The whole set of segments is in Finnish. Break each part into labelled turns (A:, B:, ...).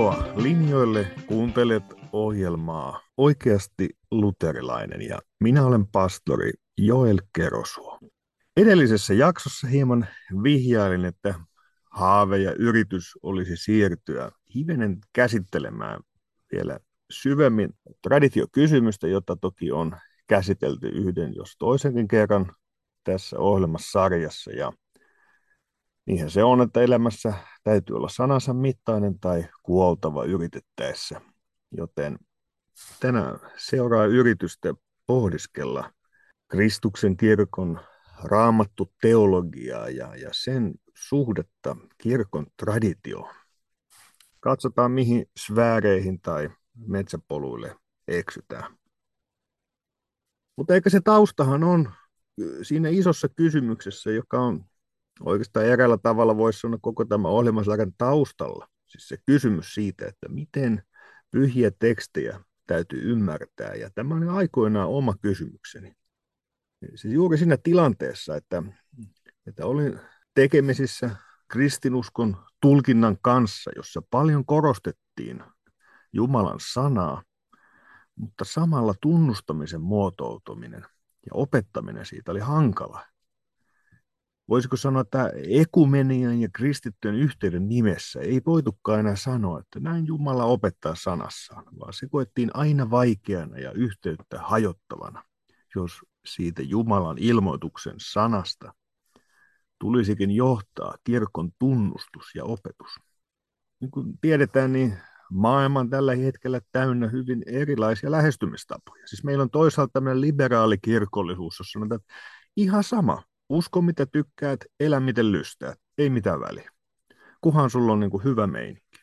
A: tervetuloa linjoille. Kuuntelet ohjelmaa Oikeasti luterilainen ja minä olen pastori Joel Kerosuo. Edellisessä jaksossa hieman vihjailin, että haave ja yritys olisi siirtyä hivenen käsittelemään vielä syvemmin traditiokysymystä, jota toki on käsitelty yhden jos toisenkin kerran tässä ohjelmasarjassa. Ja niinhän se on, että elämässä täytyy olla sanansa mittainen tai kuoltava yritettäessä. Joten tänään seuraa yritystä pohdiskella Kristuksen kirkon raamattu teologiaa ja, ja sen suhdetta kirkon traditioon. Katsotaan, mihin sfääreihin tai metsäpoluille eksytään. Mutta eikä se taustahan on siinä isossa kysymyksessä, joka on oikeastaan eräällä tavalla voisi sanoa koko tämä ohjelmasarjan taustalla. Siis se kysymys siitä, että miten pyhiä tekstejä täytyy ymmärtää. Ja tämä on aikoinaan oma kysymykseni. Siis juuri siinä tilanteessa, että, että olin tekemisissä kristinuskon tulkinnan kanssa, jossa paljon korostettiin Jumalan sanaa, mutta samalla tunnustamisen muotoutuminen ja opettaminen siitä oli hankala. Voisiko sanoa, että ekumenian ja kristittyjen yhteyden nimessä ei voitukaan enää sanoa, että näin Jumala opettaa sanassaan, vaan se koettiin aina vaikeana ja yhteyttä hajottavana, jos siitä Jumalan ilmoituksen sanasta tulisikin johtaa kirkon tunnustus ja opetus. Niin kuin tiedetään, niin maailma on tällä hetkellä täynnä hyvin erilaisia lähestymistapoja. Siis meillä on toisaalta tämmöinen liberaali kirkollisuus, jossa sanotaan, että ihan sama, usko mitä tykkäät, elä miten lystäät, ei mitään väliä. Kuhan sulla on niin kuin hyvä meininki.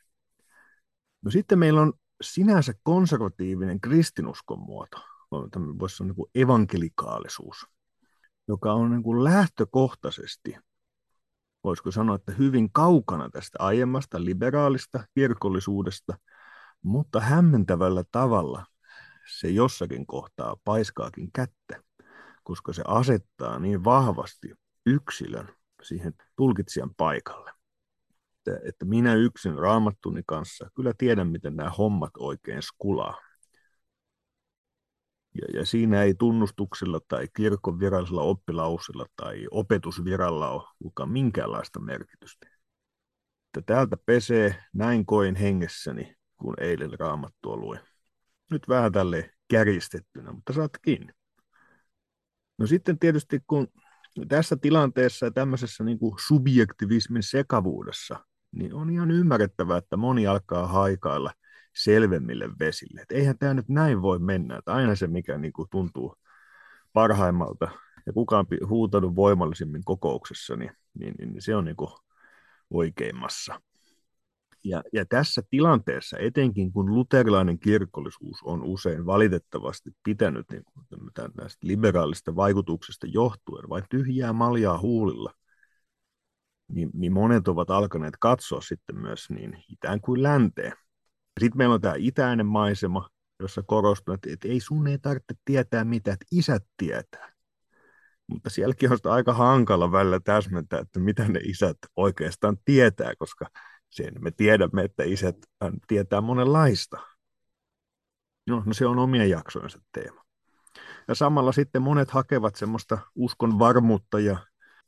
A: No sitten meillä on sinänsä konservatiivinen kristinuskon muoto, voisi sanoa niin kuin evankelikaalisuus, joka on niin kuin lähtökohtaisesti, voisiko sanoa, että hyvin kaukana tästä aiemmasta liberaalista kirkollisuudesta, mutta hämmentävällä tavalla se jossakin kohtaa paiskaakin kättä, koska se asettaa niin vahvasti yksilön siihen tulkitsijan paikalle. Että, että minä yksin raamattuni kanssa kyllä tiedän, miten nämä hommat oikein skulaa. Ja, ja siinä ei tunnustuksella tai kirkon virallisella oppilausilla tai opetusviralla ole minkäänlaista merkitystä. Että täältä pesee, näin koin hengessäni, kun eilen raamattua luin. Nyt vähän tälle kärjistettynä, mutta saat kiinni. No sitten tietysti kun tässä tilanteessa ja tämmöisessä niin kuin subjektivismin sekavuudessa, niin on ihan ymmärrettävää, että moni alkaa haikailla – selvemmille vesille. Et eihän tämä nyt näin voi mennä, että aina se, mikä niin kuin tuntuu parhaimmalta ja kukaan huutanut voimallisimmin kokouksessa, niin, niin, niin se on niin kuin oikeimmassa. Ja, ja tässä tilanteessa, etenkin kun luterilainen kirkollisuus on usein valitettavasti pitänyt niin kuin näistä liberaalista vaikutuksesta johtuen vain tyhjää maljaa huulilla, niin, niin monet ovat alkaneet katsoa sitten myös niin itään kuin länteen. Sitten meillä on tämä itäinen maisema, jossa korostuu, että, että ei sun ei tarvitse tietää mitä, että isät tietää. Mutta sielläkin on aika hankala välillä täsmentää, että mitä ne isät oikeastaan tietää, koska sen me tiedämme, että isät tietää monenlaista. No, no se on omien jaksojensa teema. Ja samalla sitten monet hakevat semmoista uskon varmuutta ja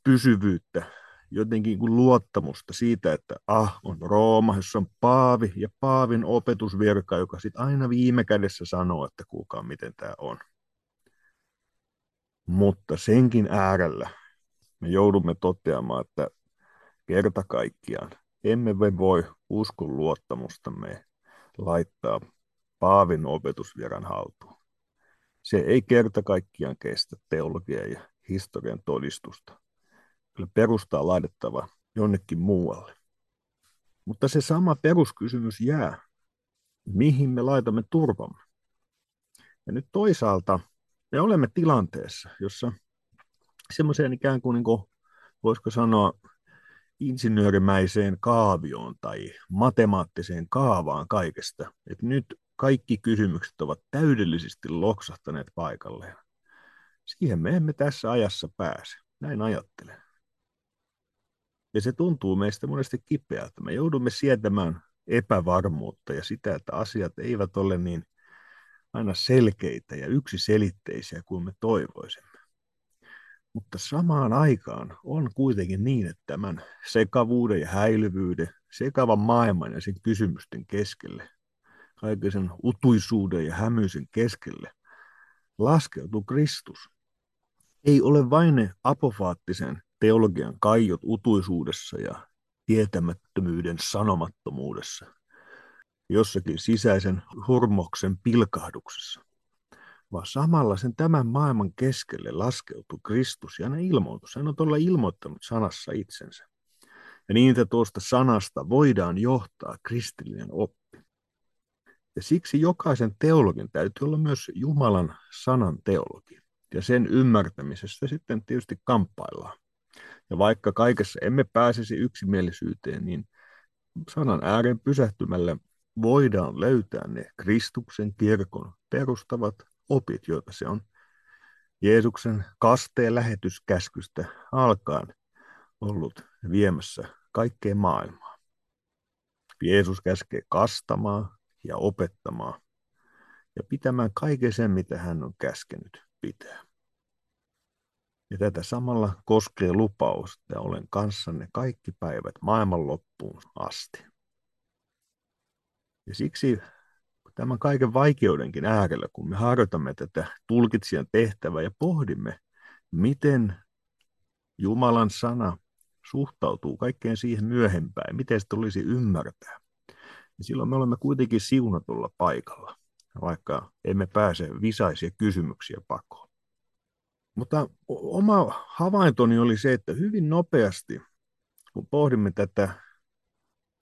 A: pysyvyyttä jotenkin kuin luottamusta siitä, että ah, on Rooma, jossa on Paavi ja Paavin opetusvirka, joka sitten aina viime kädessä sanoo, että kuulkaa miten tämä on. Mutta senkin äärellä me joudumme toteamaan, että kerta kaikkiaan emme me voi uskon luottamustamme laittaa Paavin opetusviran haltuun. Se ei kerta kaikkiaan kestä teologian ja historian todistusta kyllä perustaa laitettava jonnekin muualle. Mutta se sama peruskysymys jää, mihin me laitamme turvamme. Ja nyt toisaalta me olemme tilanteessa, jossa semmoiseen ikään kuin, niin kuin voisiko sanoa, insinöörimäiseen kaavioon tai matemaattiseen kaavaan kaikesta. Että nyt kaikki kysymykset ovat täydellisesti loksahtaneet paikalleen. Siihen me emme tässä ajassa pääse. Näin ajattelen. Ja se tuntuu meistä monesti kipeältä. Me joudumme sietämään epävarmuutta ja sitä, että asiat eivät ole niin aina selkeitä ja yksiselitteisiä kuin me toivoisimme. Mutta samaan aikaan on kuitenkin niin, että tämän sekavuuden ja häilyvyyden, sekavan maailman ja sen kysymysten keskelle, kaiken sen utuisuuden ja hämyisen keskelle, laskeutuu Kristus. Ei ole vain ne apofaattisen teologian kaiot utuisuudessa ja tietämättömyyden sanomattomuudessa, jossakin sisäisen hurmoksen pilkahduksessa, vaan samalla sen tämän maailman keskelle laskeutuu Kristus ja hänen ilmoitus. Hän on todella ilmoittanut sanassa itsensä. Ja niin, että tuosta sanasta voidaan johtaa kristillinen oppi. Ja siksi jokaisen teologin täytyy olla myös Jumalan sanan teologi. Ja sen ymmärtämisestä sitten tietysti kamppaillaan. Ja vaikka kaikessa emme pääsisi yksimielisyyteen, niin sanan ääreen pysähtymällä voidaan löytää ne Kristuksen kirkon perustavat opit, joita se on Jeesuksen kasteen lähetyskäskystä alkaen ollut viemässä kaikkeen maailmaan. Jeesus käskee kastamaan ja opettamaan ja pitämään kaiken sen, mitä hän on käskenyt pitää. Ja tätä samalla koskee lupaus, että olen kanssanne kaikki päivät maailman loppuun asti. Ja siksi tämän kaiken vaikeudenkin äärellä, kun me harjoitamme tätä tulkitsijan tehtävää ja pohdimme, miten Jumalan sana suhtautuu kaikkeen siihen myöhempään, miten se tulisi ymmärtää, niin silloin me olemme kuitenkin siunatulla paikalla, vaikka emme pääse visaisia kysymyksiä pakoon. Mutta oma havaintoni oli se, että hyvin nopeasti, kun pohdimme tätä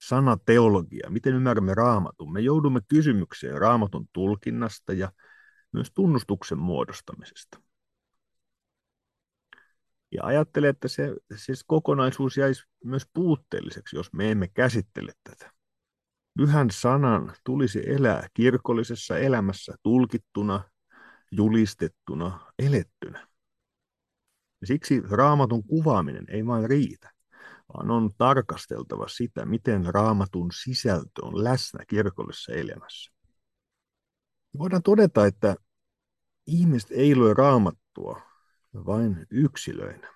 A: sanateologiaa, miten ymmärrämme raamatun, me joudumme kysymykseen raamatun tulkinnasta ja myös tunnustuksen muodostamisesta. Ja ajattelen, että se siis kokonaisuus jäisi myös puutteelliseksi, jos me emme käsittele tätä. Pyhän sanan tulisi elää kirkollisessa elämässä tulkittuna, julistettuna, elettynä. Ja siksi raamatun kuvaaminen ei vain riitä, vaan on tarkasteltava sitä, miten raamatun sisältö on läsnä kirkollisessa elämässä. Voidaan todeta, että ihmiset ei lue raamattua vain yksilöinä,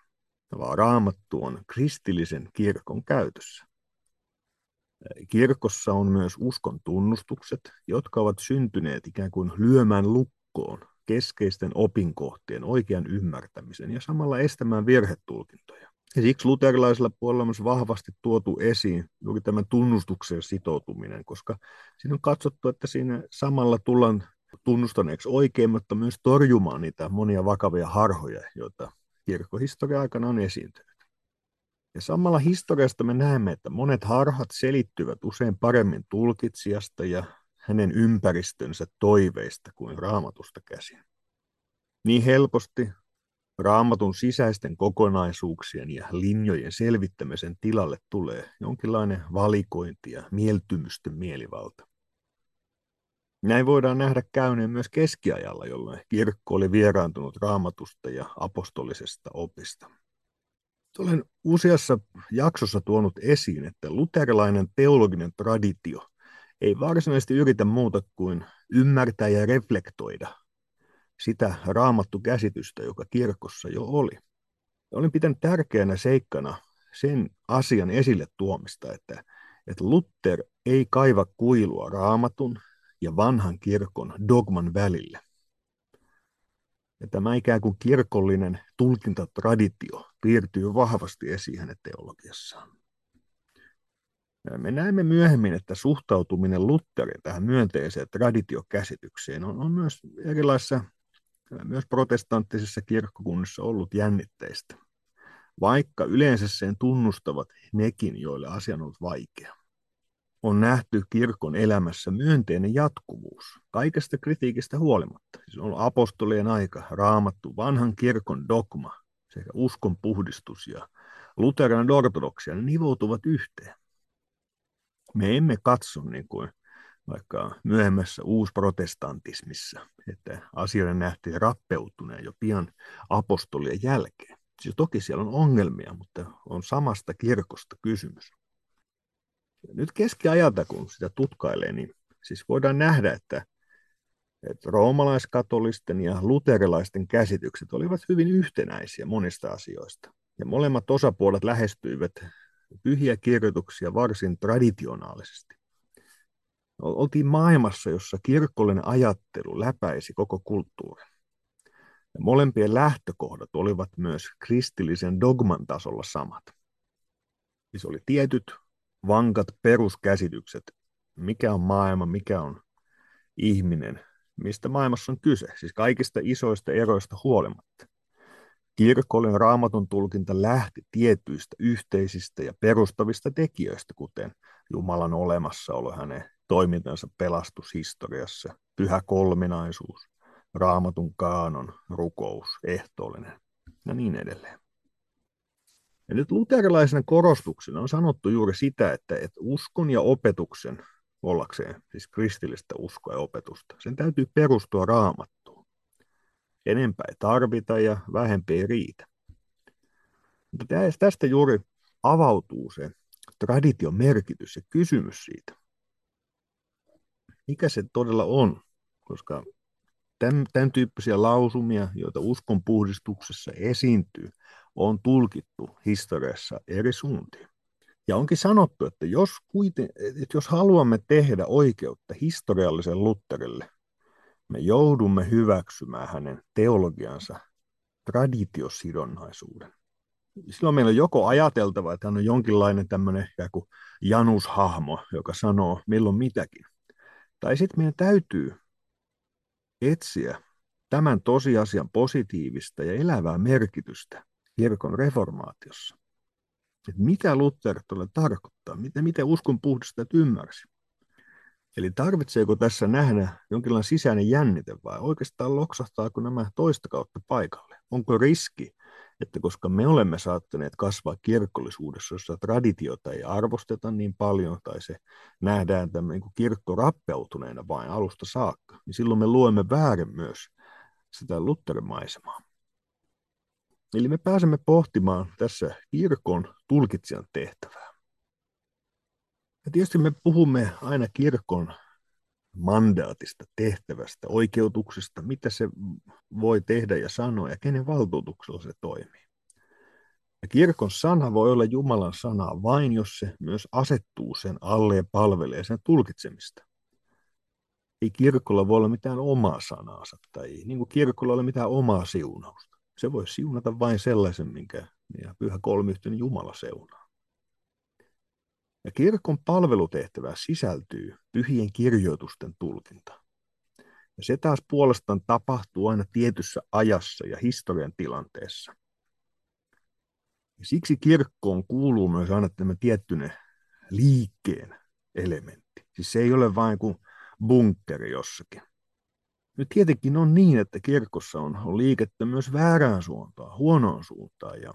A: vaan raamattu on kristillisen kirkon käytössä. Kirkossa on myös uskon tunnustukset, jotka ovat syntyneet ikään kuin lyömään lukkoon keskeisten opinkohtien oikean ymmärtämisen ja samalla estämään virhetulkintoja. Siksi luterilaisella puolella on myös vahvasti tuotu esiin juuri tämän tunnustuksen sitoutuminen, koska siinä on katsottu, että siinä samalla tullaan tunnustaneeksi oikein, mutta myös torjumaan niitä monia vakavia harhoja, joita kirkkohistoria aikana on esiintynyt. Ja samalla historiasta me näemme, että monet harhat selittyvät usein paremmin tulkitsijasta ja hänen ympäristönsä toiveista kuin raamatusta käsin. Niin helposti raamatun sisäisten kokonaisuuksien ja linjojen selvittämisen tilalle tulee jonkinlainen valikointi ja mieltymysten mielivalta. Näin voidaan nähdä käyneen myös keskiajalla, jolloin kirkko oli vieraantunut raamatusta ja apostolisesta opista. Olen useassa jaksossa tuonut esiin, että luterilainen teologinen traditio ei varsinaisesti yritä muuta kuin ymmärtää ja reflektoida sitä raamattu käsitystä, joka kirkossa jo oli. Olen pitänyt tärkeänä seikkana sen asian esille tuomista, että, että Luther ei kaiva kuilua raamatun ja vanhan kirkon dogman välille. Ja tämä ikään kuin kirkollinen tulkintatraditio piirtyy vahvasti esiin hänen teologiassaan. Me näemme myöhemmin, että suhtautuminen Lutherin tähän myönteiseen traditiokäsitykseen on, on myös erilaisissa, myös protestanttisissa kirkkokunnissa ollut jännitteistä, vaikka yleensä sen tunnustavat nekin, joille asia on ollut vaikea. On nähty kirkon elämässä myönteinen jatkuvuus, kaikesta kritiikistä huolimatta. Se on apostolien aika, raamattu, vanhan kirkon dogma sekä uskon puhdistus ja luterilainen ortodoksia, ne nivoutuvat yhteen me emme katso niin kuin vaikka myöhemmässä uusprotestantismissa, että asioiden nähtiin rappeutuneen jo pian apostolien jälkeen. Siis toki siellä on ongelmia, mutta on samasta kirkosta kysymys. Nyt keskiajalta, kun sitä tutkailee, niin siis voidaan nähdä, että, että roomalaiskatolisten ja luterilaisten käsitykset olivat hyvin yhtenäisiä monista asioista. Ja molemmat osapuolet lähestyivät pyhiä kirjoituksia varsin traditionaalisesti. Oltiin maailmassa, jossa kirkollinen ajattelu läpäisi koko kulttuurin. Ja molempien lähtökohdat olivat myös kristillisen dogman tasolla samat. Siis oli tietyt vankat peruskäsitykset, mikä on maailma, mikä on ihminen, mistä maailmassa on kyse, siis kaikista isoista eroista huolimatta. Kirkollinen raamatun tulkinta lähti tietyistä yhteisistä ja perustavista tekijöistä, kuten Jumalan olemassaolo, hänen toimintansa pelastushistoriassa, pyhä kolminaisuus, raamatun kaanon, rukous, ehtoollinen ja niin edelleen. Ja nyt luterilaisena korostuksena on sanottu juuri sitä, että, että uskon ja opetuksen ollakseen, siis kristillistä uskoa ja opetusta, sen täytyy perustua raamattuun. Enempää ei tarvita ja vähempi ei riitä. Mutta tästä juuri avautuu se tradition merkitys ja kysymys siitä. Mikä se todella on? Koska tämän, tämän tyyppisiä lausumia, joita uskonpuhdistuksessa esiintyy, on tulkittu historiassa eri suuntiin. Ja onkin sanottu, että jos, kuiten, että jos haluamme tehdä oikeutta historiallisen Lutterille, me joudumme hyväksymään hänen teologiansa traditiosidonnaisuuden. Silloin meillä on joko ajateltava, että hän on jonkinlainen tämmöinen kuin janushahmo, joka sanoo milloin mitäkin. Tai sitten meidän täytyy etsiä tämän tosiasian positiivista ja elävää merkitystä kirkon reformaatiossa. Että mitä Luther tuolle tarkoittaa, miten, miten uskon puhdistajat ymmärsi. Eli tarvitseeko tässä nähdä jonkinlainen sisäinen jännite vai oikeastaan loksahtaako nämä toista kautta paikalle? Onko riski, että koska me olemme saattaneet kasvaa kirkollisuudessa, jossa traditiota ei arvosteta niin paljon tai se nähdään tämän niin kirkko rappeutuneena vain alusta saakka, niin silloin me luemme väärin myös sitä Luther-maisemaa. Eli me pääsemme pohtimaan tässä kirkon tulkitsijan tehtävää. Ja tietysti me puhumme aina kirkon mandaatista, tehtävästä, oikeutuksesta, mitä se voi tehdä ja sanoa ja kenen valtuutuksella se toimii. Ja kirkon sana voi olla Jumalan sana vain, jos se myös asettuu sen alle ja palvelee sen tulkitsemista. Ei kirkolla voi olla mitään omaa sanaansa tai niin kuin kirkolla ole mitään omaa siunausta. Se voi siunata vain sellaisen, minkä pyhä kolmiyhtyinen Jumala seunaa. Ja kirkon palvelutehtävä sisältyy pyhien kirjoitusten tulkinta. Ja se taas puolestaan tapahtuu aina tietyssä ajassa ja historian tilanteessa. Ja siksi kirkkoon kuuluu myös aina tämä tiettyinen liikkeen elementti. Siis se ei ole vain kuin bunkkeri jossakin. Nyt tietenkin on niin, että kirkossa on, on liikettä myös väärään suuntaan, huonoon suuntaan. Ja,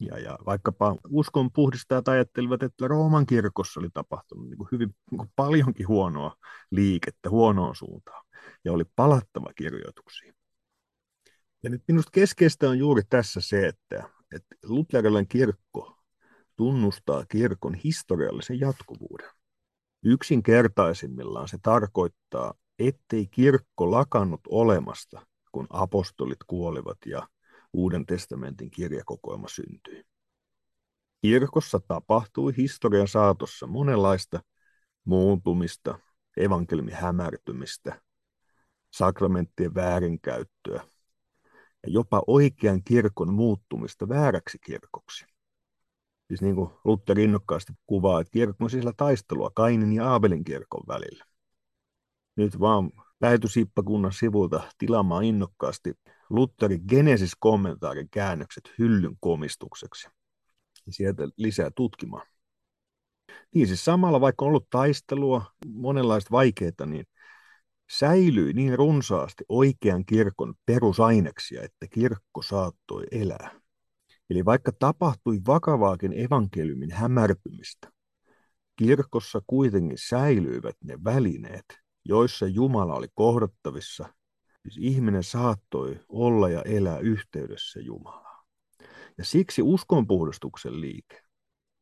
A: ja, ja vaikkapa uskon puhdistajat ajattelivat, että Rooman kirkossa oli tapahtunut niin kuin hyvin niin kuin paljonkin huonoa liikettä huonoon suuntaan. Ja oli palattava kirjoituksiin. Ja nyt minusta keskeistä on juuri tässä se, että, että luterilainen kirkko tunnustaa kirkon historiallisen jatkuvuuden. Yksinkertaisimmillaan se tarkoittaa ettei kirkko lakannut olemasta, kun apostolit kuolivat ja Uuden testamentin kirjakokoelma syntyi. Kirkossa tapahtui historian saatossa monenlaista muuntumista, evankelmin hämärtymistä, sakramenttien väärinkäyttöä ja jopa oikean kirkon muuttumista vääräksi kirkoksi. Siis niin kuin Luther innokkaasti kuvaa, että kirkon sisällä taistelua Kainin ja Aabelin kirkon välillä nyt vaan lähetysippakunnan sivulta tilaamaan innokkaasti Lutherin Genesis-kommentaarin käännökset hyllyn komistukseksi. Sieltä lisää tutkimaan. Niin siis samalla, vaikka on ollut taistelua, monenlaista vaikeita, niin säilyi niin runsaasti oikean kirkon perusaineksia, että kirkko saattoi elää. Eli vaikka tapahtui vakavaakin evankeliumin hämärtymistä, kirkossa kuitenkin säilyivät ne välineet, joissa Jumala oli kohdattavissa, siis ihminen saattoi olla ja elää yhteydessä Jumalaan. Ja siksi uskonpuhdistuksen liike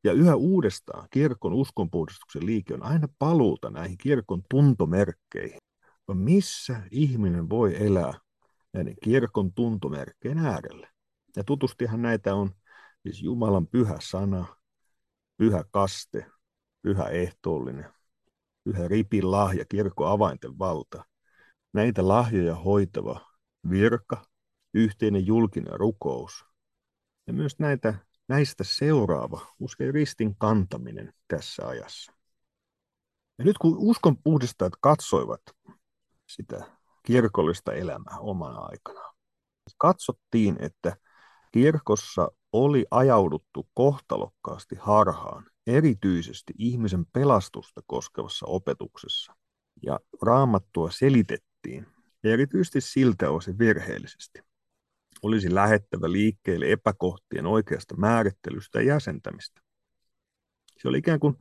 A: Ja yhä uudestaan kirkon uskonpuhdistuksen liike on aina paluuta näihin kirkon tuntomerkkeihin. No missä ihminen voi elää näiden kirkon tuntomerkkeen äärelle? Ja tutustihan näitä on siis Jumalan pyhä sana, pyhä kaste, pyhä ehtoollinen, pyhä ripin lahja, kirkon avainten valta. Näitä lahjoja hoitava virka, yhteinen julkinen rukous ja myös näitä, näistä seuraava uskon ristin kantaminen tässä ajassa. Ja nyt kun uskon puhdistajat katsoivat sitä kirkollista elämää omana aikanaan, katsottiin, että kirkossa oli ajauduttu kohtalokkaasti harhaan, erityisesti ihmisen pelastusta koskevassa opetuksessa. Ja raamattua selitettiin erityisesti siltä osin virheellisesti. Olisi lähettävä liikkeelle epäkohtien oikeasta määrittelystä ja jäsentämistä. Se oli ikään kuin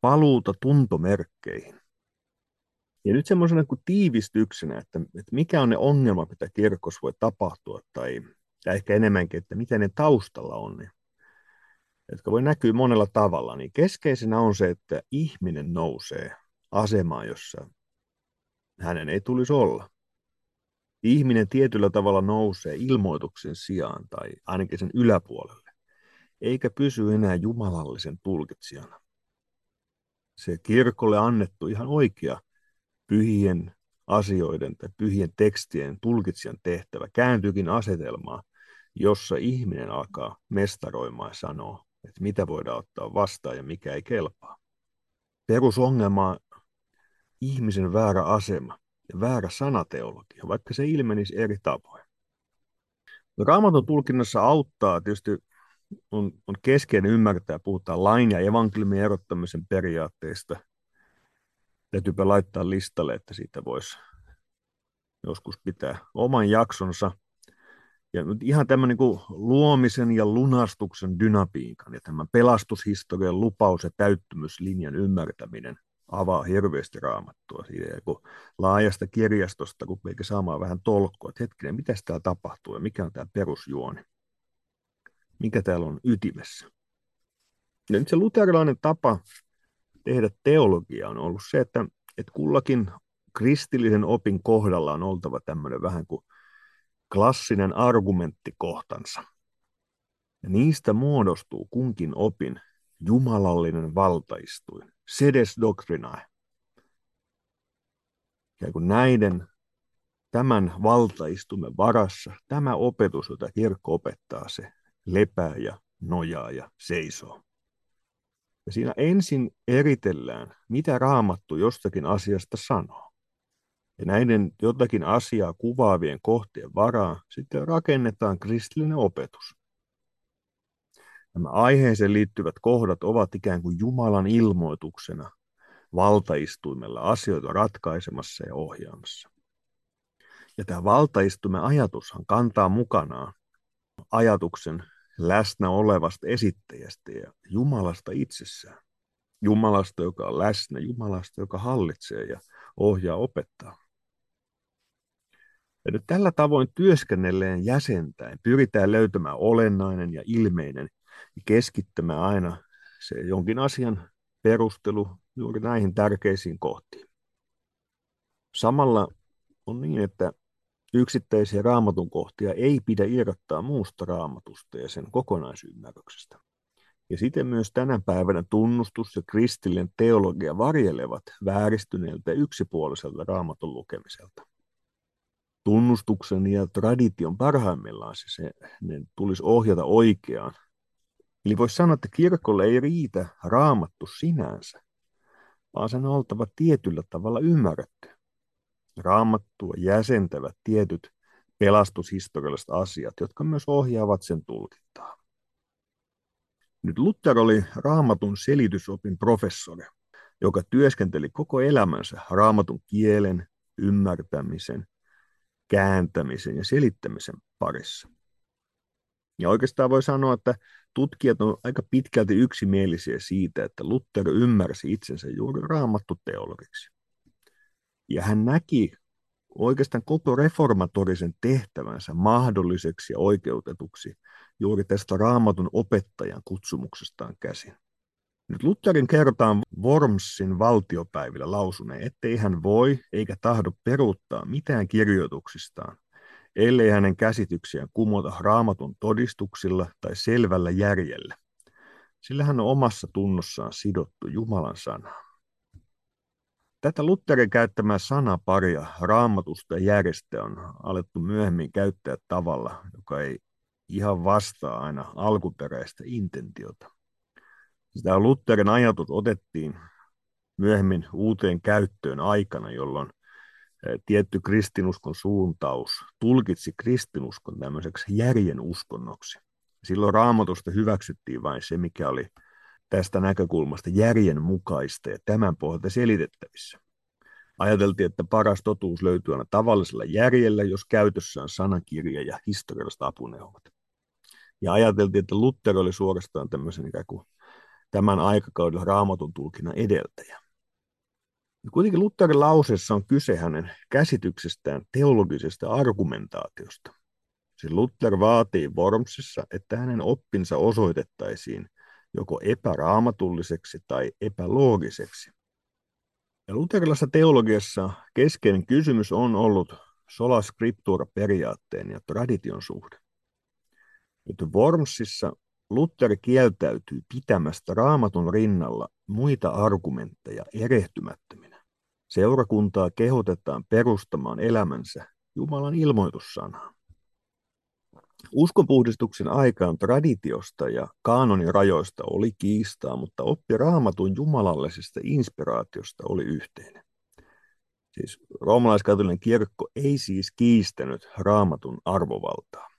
A: paluuta tuntomerkkeihin. Ja nyt semmoisena kuin tiivistyksenä, että, että mikä on ne ongelma, mitä kirkossa voi tapahtua, tai, tai ehkä enemmänkin, että mitä ne taustalla on, niin, jotka voi näkyä monella tavalla, niin keskeisenä on se, että ihminen nousee asemaan, jossa hänen ei tulisi olla ihminen tietyllä tavalla nousee ilmoituksen sijaan tai ainakin sen yläpuolelle, eikä pysy enää jumalallisen tulkitsijana. Se kirkolle annettu ihan oikea pyhien asioiden tai pyhien tekstien tulkitsijan tehtävä kääntyykin asetelmaa, jossa ihminen alkaa mestaroimaan ja sanoa, että mitä voidaan ottaa vastaan ja mikä ei kelpaa. Perusongelma on ihmisen väärä asema ja väärä sanateologia, vaikka se ilmenisi eri tavoin. No, Raamatun tulkinnassa auttaa tietysti on, on keskeinen ymmärtää, puhutaan lain ja evankeliumin erottamisen periaatteista. Täytyypä laittaa listalle, että siitä voisi joskus pitää oman jaksonsa. Ja nyt ihan tämmöinen niin luomisen ja lunastuksen dynapiikan ja tämän pelastushistorian lupaus- ja täyttymyslinjan ymmärtäminen – avaa hirveästi raamattua siitä, kun laajasta kirjastosta rupeekin saamaan vähän tolkkua, että hetkinen, mitä täällä tapahtuu ja mikä on tämä perusjuoni, mikä täällä on ytimessä. Ja nyt se luterilainen tapa tehdä teologiaa on ollut se, että, että kullakin kristillisen opin kohdalla on oltava tämmöinen vähän kuin klassinen argumenttikohtansa. Ja niistä muodostuu kunkin opin jumalallinen valtaistuin sedes doctrinae. Ja kun näiden tämän valtaistumen varassa, tämä opetus, jota kirkko opettaa, se lepää ja nojaa ja seisoo. Ja siinä ensin eritellään, mitä raamattu jostakin asiasta sanoo. Ja näiden jotakin asiaa kuvaavien kohteen varaa sitten rakennetaan kristillinen opetus. Nämä aiheeseen liittyvät kohdat ovat ikään kuin Jumalan ilmoituksena valtaistuimella asioita ratkaisemassa ja ohjaamassa. Ja tämä valtaistuimen ajatushan kantaa mukanaan ajatuksen läsnä olevasta esittäjästä ja Jumalasta itsessään. Jumalasta, joka on läsnä, Jumalasta, joka hallitsee ja ohjaa opettaa. Ja nyt tällä tavoin työskennelleen jäsentäen pyritään löytämään olennainen ja ilmeinen keskittämään aina se jonkin asian perustelu juuri näihin tärkeisiin kohtiin. Samalla on niin, että yksittäisiä raamatun kohtia ei pidä irrottaa muusta raamatusta ja sen kokonaisymmärryksestä. Ja siten myös tänä päivänä tunnustus ja kristillinen teologia varjelevat vääristyneeltä yksipuoliselta raamatun lukemiselta. Tunnustuksen ja tradition parhaimmillaan se, se ne tulisi ohjata oikeaan Eli voisi sanoa, että kirkolle ei riitä raamattu sinänsä, vaan sen on oltava tietyllä tavalla ymmärretty. Raamattua jäsentävät tietyt pelastushistorialliset asiat, jotka myös ohjaavat sen tulkintaa. Nyt Luther oli raamatun selitysopin professori, joka työskenteli koko elämänsä raamatun kielen, ymmärtämisen, kääntämisen ja selittämisen parissa. Ja oikeastaan voi sanoa, että tutkijat on aika pitkälti yksimielisiä siitä, että Luther ymmärsi itsensä juuri raamattu teologiksi. Ja hän näki oikeastaan koko reformatorisen tehtävänsä mahdolliseksi ja oikeutetuksi juuri tästä raamatun opettajan kutsumuksestaan käsin. Nyt Lutherin kerrotaan Wormsin valtiopäivillä lausuneen, ettei hän voi eikä tahdo peruuttaa mitään kirjoituksistaan, ellei hänen käsityksiään kumota raamatun todistuksilla tai selvällä järjellä, sillä hän on omassa tunnossaan sidottu Jumalan sanaan. Tätä Lutherin käyttämää sanaparia raamatusta ja järjestä on alettu myöhemmin käyttää tavalla, joka ei ihan vastaa aina alkuperäistä intentiota. Sitä Lutherin ajatus otettiin myöhemmin uuteen käyttöön aikana, jolloin tietty kristinuskon suuntaus tulkitsi kristinuskon tämmöiseksi järjen uskonnoksi. Silloin raamatusta hyväksyttiin vain se, mikä oli tästä näkökulmasta järjen mukaista ja tämän pohjalta selitettävissä. Ajateltiin, että paras totuus löytyy aina tavallisella järjellä, jos käytössä on sanakirja ja historialliset apuneuvat. Ja ajateltiin, että Luther oli suorastaan tämmöisen ikään kuin tämän aikakauden raamatun tulkinnan edeltäjä. Kuitenkin Lutherin lauseessa on kyse hänen käsityksestään teologisesta argumentaatiosta. Siis Luther vaatii Wormsissa, että hänen oppinsa osoitettaisiin joko epäraamatulliseksi tai epäloogiseksi. Ja luterilaisessa teologiassa keskeinen kysymys on ollut sola scriptura periaatteen ja tradition suhde. Nyt Wormsissa Luther kieltäytyy pitämästä raamatun rinnalla muita argumentteja erehtymättöminä. Seurakuntaa kehotetaan perustamaan elämänsä Jumalan ilmoitussanaan. Uskonpuhdistuksen aikaan traditiosta ja kaanonin rajoista oli kiistaa, mutta oppi raamatun jumalallisesta inspiraatiosta oli yhteinen. Siis roomalaiskatolinen kirkko ei siis kiistänyt raamatun arvovaltaa.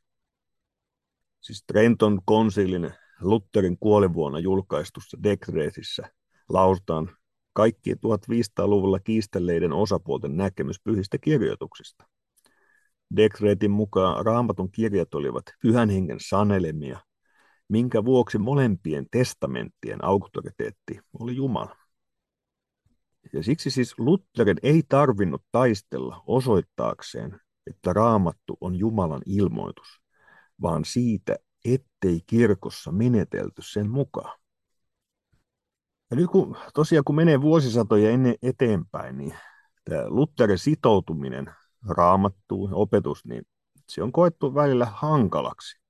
A: Siis Trenton konsilin Lutherin kuolivuonna julkaistussa dekreetissä lausutaan kaikki 1500-luvulla kiistelleiden osapuolten näkemys pyhistä kirjoituksista. Dekreetin mukaan raamatun kirjat olivat pyhän hengen sanelemia, minkä vuoksi molempien testamenttien auktoriteetti oli Jumala. Ja siksi siis Lutherin ei tarvinnut taistella osoittaakseen, että raamattu on Jumalan ilmoitus, vaan siitä, ettei kirkossa menetelty sen mukaan. Ja nyt kun tosiaan kun menee vuosisatoja ennen eteenpäin, niin tämä Lutherin sitoutuminen raamattuun, opetus, niin se on koettu välillä hankalaksi.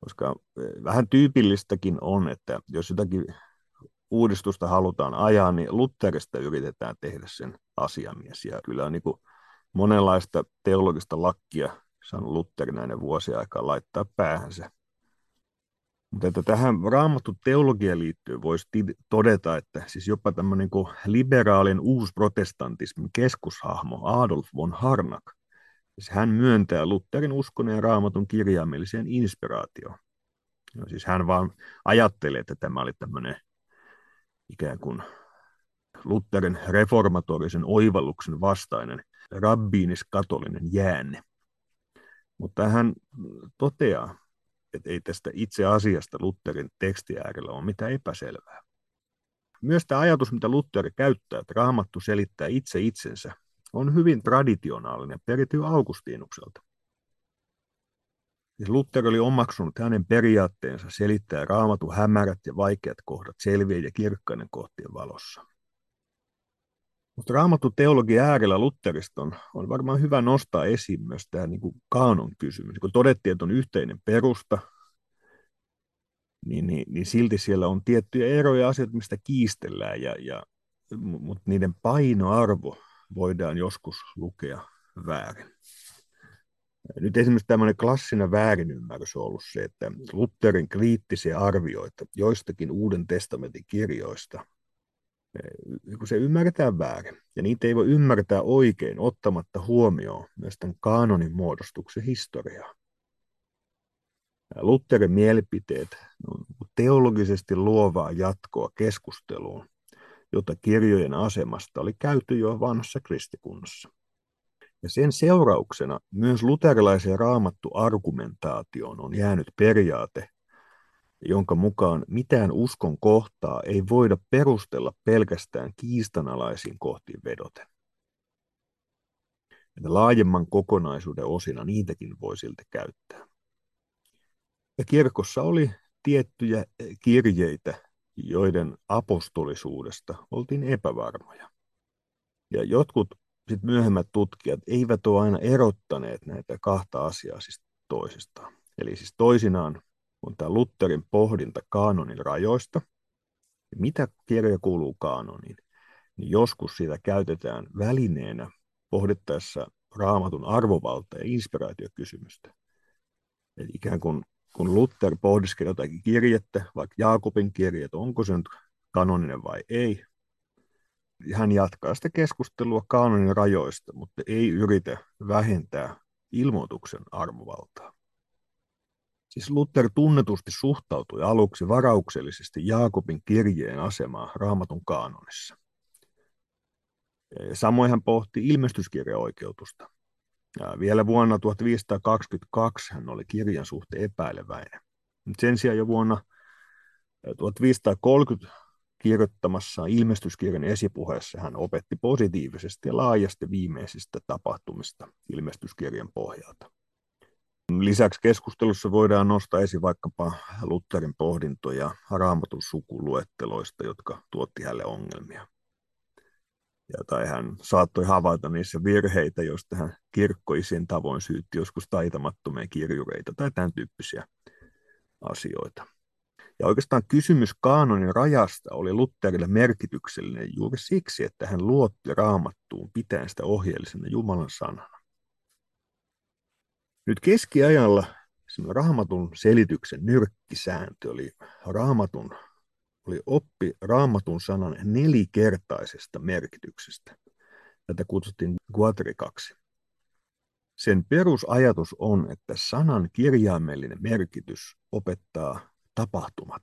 A: Koska eh, vähän tyypillistäkin on, että jos jotakin uudistusta halutaan ajaa, niin Lutherista yritetään tehdä sen asiamies. Ja kyllä on niin monenlaista teologista lakkia saanut Luther vuosien aikaa laittaa päähänsä. Mutta että tähän raamattu teologiaan liittyen voisi todeta, että siis jopa tämmöinen niin liberaalin uusprotestantismin keskushahmo Adolf von Harnack, siis hän myöntää Lutherin uskon ja raamatun kirjaimelliseen inspiraatioon. No, siis hän vaan ajattelee, että tämä oli tämmöinen ikään kuin Lutherin reformatorisen oivalluksen vastainen rabbiinis-katolinen jäänne. Mutta hän toteaa, että ei tästä itse asiasta Lutherin tekstiäärellä ole mitään epäselvää. Myös tämä ajatus, mitä Luther käyttää, että raamattu selittää itse itsensä, on hyvin traditionaalinen perity Augustinukselta. Siis Luther oli omaksunut hänen periaatteensa selittää raamatun hämärät ja vaikeat kohdat selviä ja kirkkainen kohtien valossa. Mutta raamattu teologian äärellä Lutterista on, varmaan hyvä nostaa esiin myös tämä niin kuin kaanon kysymys. Kun todettiin, että on yhteinen perusta, niin, niin, niin silti siellä on tiettyjä eroja asioita, mistä kiistellään, ja, ja, mutta niiden painoarvo voidaan joskus lukea väärin. Nyt esimerkiksi tämmöinen klassinen väärinymmärrys on ollut se, että Lutherin kriittisiä arvioita joistakin Uuden testamentin kirjoista kun se ymmärretään väärin. Ja niitä ei voi ymmärtää oikein ottamatta huomioon myös tämän kaanonin muodostuksen historiaa. Lutherin mielipiteet on teologisesti luovaa jatkoa keskusteluun, jota kirjojen asemasta oli käyty jo vanhassa kristikunnassa. Ja sen seurauksena myös luterilaisen raamattu argumentaatioon on jäänyt periaate, jonka mukaan mitään uskon kohtaa ei voida perustella pelkästään kiistanalaisiin kohtiin vedoten. Että laajemman kokonaisuuden osina niitäkin voi silti käyttää. Ja kirkossa oli tiettyjä kirjeitä, joiden apostolisuudesta oltiin epävarmoja. Ja jotkut sit myöhemmät tutkijat eivät ole aina erottaneet näitä kahta asiaa siis toisistaan. Eli siis toisinaan on tämä Lutherin pohdinta kaanonin rajoista. Mitä kirja kuuluu kaanoniin? Niin joskus sitä käytetään välineenä pohdittaessa raamatun arvovalta ja inspiraatiokysymystä. Eli ikään kuin kun Luther pohdiskeli jotakin kirjettä, vaikka Jaakobin kirje, onko se nyt kanoninen vai ei, hän jatkaa sitä keskustelua kanonin rajoista, mutta ei yritä vähentää ilmoituksen arvovaltaa. Siis Luther tunnetusti suhtautui aluksi varauksellisesti Jaakobin kirjeen asemaa raamatun kaanonissa. Samoin hän pohti ilmestyskirjaoikeutusta. Ja vielä vuonna 1522 hän oli kirjan suhteen epäileväinen. Sen sijaan jo vuonna 1530 kirjoittamassa ilmestyskirjan esipuheessa hän opetti positiivisesti ja laajasti viimeisistä tapahtumista ilmestyskirjan pohjalta. Lisäksi keskustelussa voidaan nostaa esiin vaikkapa Lutherin pohdintoja raamatun sukuluetteloista, jotka tuotti hänelle ongelmia. Ja, tai hän saattoi havaita niissä virheitä, joista hän kirkkoisin tavoin syytti joskus taitamattomia kirjureita tai tämän tyyppisiä asioita. Ja oikeastaan kysymys kaanonin rajasta oli Lutterille merkityksellinen juuri siksi, että hän luotti raamattuun pitäen sitä ohjeellisena Jumalan sanana. Nyt keskiajalla raamatun selityksen nyrkkisääntö oli raamatun oli oppi raamatun sanan nelikertaisesta merkityksestä. Tätä kutsuttiin Guatrikaksi. Sen perusajatus on, että sanan kirjaimellinen merkitys opettaa tapahtumat.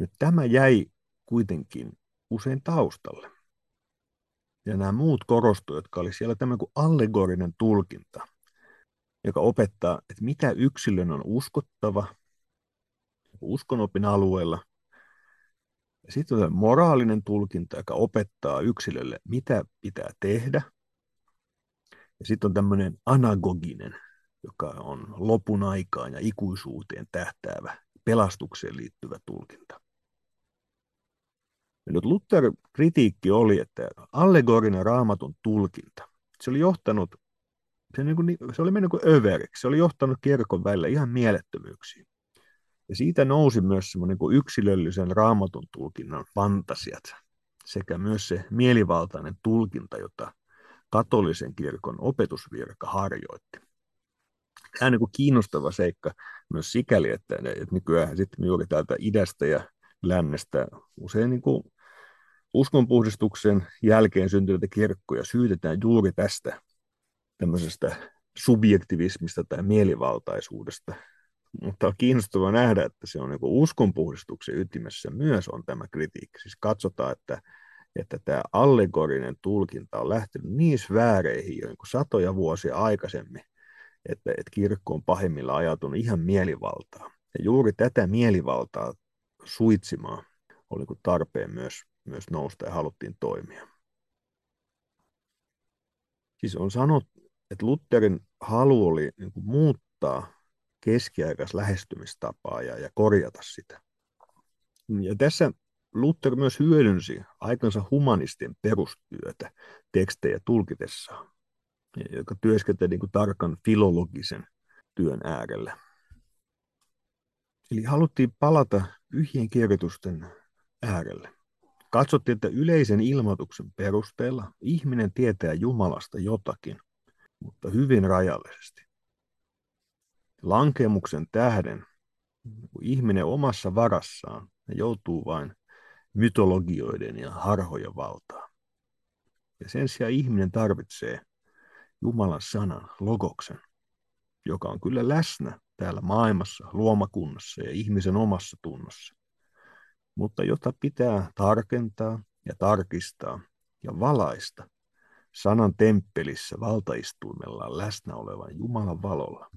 A: Nyt tämä jäi kuitenkin usein taustalle. Ja nämä muut korostuivat, jotka oli siellä tämä kuin allegorinen tulkinta, joka opettaa, että mitä yksilön on uskottava uskonopin alueella. Sitten on moraalinen tulkinta, joka opettaa yksilölle, mitä pitää tehdä. Ja sitten on tämmöinen anagoginen, joka on lopun aikaan ja ikuisuuteen tähtäävä pelastukseen liittyvä tulkinta. Ja nyt Luther kritiikki oli, että allegorinen raamatun tulkinta, se oli johtanut, se, niin kuin, se oli mennyt kuin överiksi, se oli johtanut kirkon välillä ihan mielettömyyksiin. Ja siitä nousi myös semmoinen kuin yksilöllisen raamatun tulkinnan fantasiat sekä myös se mielivaltainen tulkinta, jota katolisen kirkon opetusvirka harjoitti tämä on niin kuin kiinnostava seikka myös sikäli, että, että nykyään sitten juuri täältä idästä ja lännestä usein niin kuin uskonpuhdistuksen jälkeen syntyneitä kirkkoja syytetään juuri tästä tämmöisestä subjektivismista tai mielivaltaisuudesta. Mutta on kiinnostavaa nähdä, että se on niin uskonpuhdistuksen ytimessä myös on tämä kritiikki. Siis katsotaan, että, että tämä allegorinen tulkinta on lähtenyt niin vääreihin jo niin satoja vuosia aikaisemmin, että, että kirkko on pahimmilla ajatunut ihan mielivaltaa. Ja juuri tätä mielivaltaa suitsimaan oli kuin tarpeen myös, myös nousta ja haluttiin toimia. Siis on sanottu, että Lutherin halu oli niin kuin muuttaa keskiaikas lähestymistapaa ja, ja korjata sitä. Ja tässä Luther myös hyödynsi aikansa humanistien perustyötä tekstejä tulkitessaan joka työskenteli niin kuin tarkan filologisen työn äärellä. Eli haluttiin palata pyhien kirjoitusten äärelle. Katsottiin, että yleisen ilmoituksen perusteella ihminen tietää Jumalasta jotakin, mutta hyvin rajallisesti. Lankemuksen tähden kun ihminen omassa varassaan joutuu vain mytologioiden ja harhojen valtaan. Ja sen sijaan ihminen tarvitsee Jumalan sanan, logoksen, joka on kyllä läsnä täällä maailmassa, luomakunnassa ja ihmisen omassa tunnossa, mutta jota pitää tarkentaa ja tarkistaa ja valaista sanan temppelissä valtaistuimellaan läsnä olevan Jumalan valolla.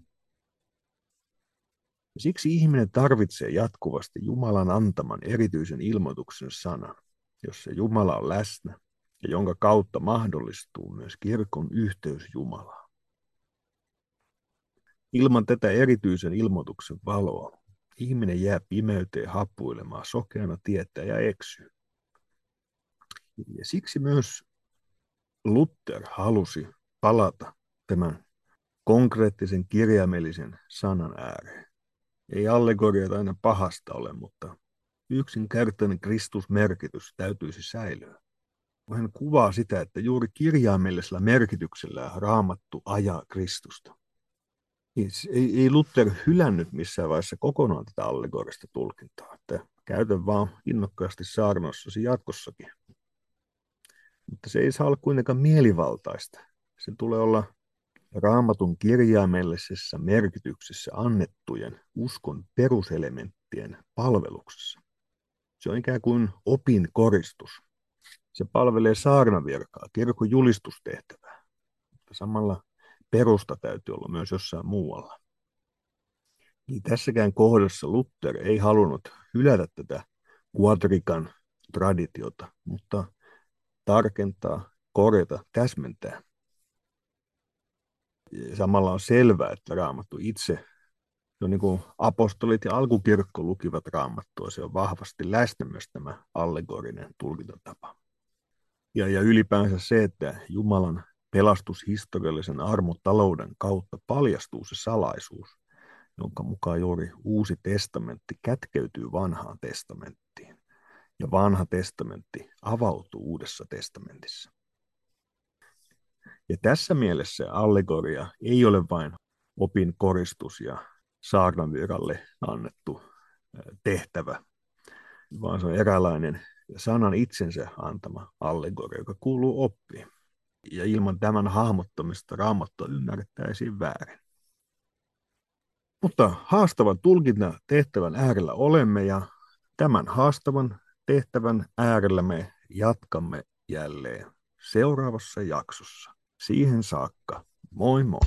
A: Siksi ihminen tarvitsee jatkuvasti Jumalan antaman erityisen ilmoituksen sanan, jossa Jumala on läsnä ja jonka kautta mahdollistuu myös kirkon yhteys Jumalaan. Ilman tätä erityisen ilmoituksen valoa ihminen jää pimeyteen happuilemaan sokeana tietää ja eksyy. Ja siksi myös Luther halusi palata tämän konkreettisen kirjaimellisen sanan ääreen. Ei allegoriat aina pahasta ole, mutta yksinkertainen Kristusmerkitys täytyisi säilyä. Hän kuvaa sitä, että juuri kirjaimellisellä merkityksellä raamattu ajaa Kristusta. Ei, Luther hylännyt missään vaiheessa kokonaan tätä allegorista tulkintaa, että käytän vaan innokkaasti saarnossasi jatkossakin. Mutta se ei saa olla kuitenkaan mielivaltaista. Se tulee olla raamatun kirjaimellisessä merkityksessä annettujen uskon peruselementtien palveluksessa. Se on ikään kuin opin koristus. Se palvelee saarnavirkaa, kirkon julistustehtävää. Mutta samalla perusta täytyy olla myös jossain muualla. Niin tässäkään kohdassa Luther ei halunnut hylätä tätä quadrikan traditiota, mutta tarkentaa, korjata, täsmentää. Samalla on selvää, että raamattu itse, jo niin kuin apostolit ja alkukirkko lukivat raamattua, se on vahvasti läsnä myös tämä allegorinen tulkintatapa. Ja, ja ylipäänsä se, että Jumalan pelastushistoriallisen armotalouden kautta paljastuu se salaisuus, jonka mukaan juuri uusi testamentti kätkeytyy vanhaan testamenttiin. Ja vanha testamentti avautuu uudessa testamentissa. Ja tässä mielessä allegoria ei ole vain opin koristus ja saarnanviralle annettu tehtävä, vaan se on eräänlainen sanan itsensä antama allegoria, joka kuuluu oppiin. Ja ilman tämän hahmottamista raamattua ymmärrettäisiin väärin. Mutta haastavan tulkinnan tehtävän äärellä olemme ja tämän haastavan tehtävän äärellä me jatkamme jälleen seuraavassa jaksossa. Siihen saakka, moi moi!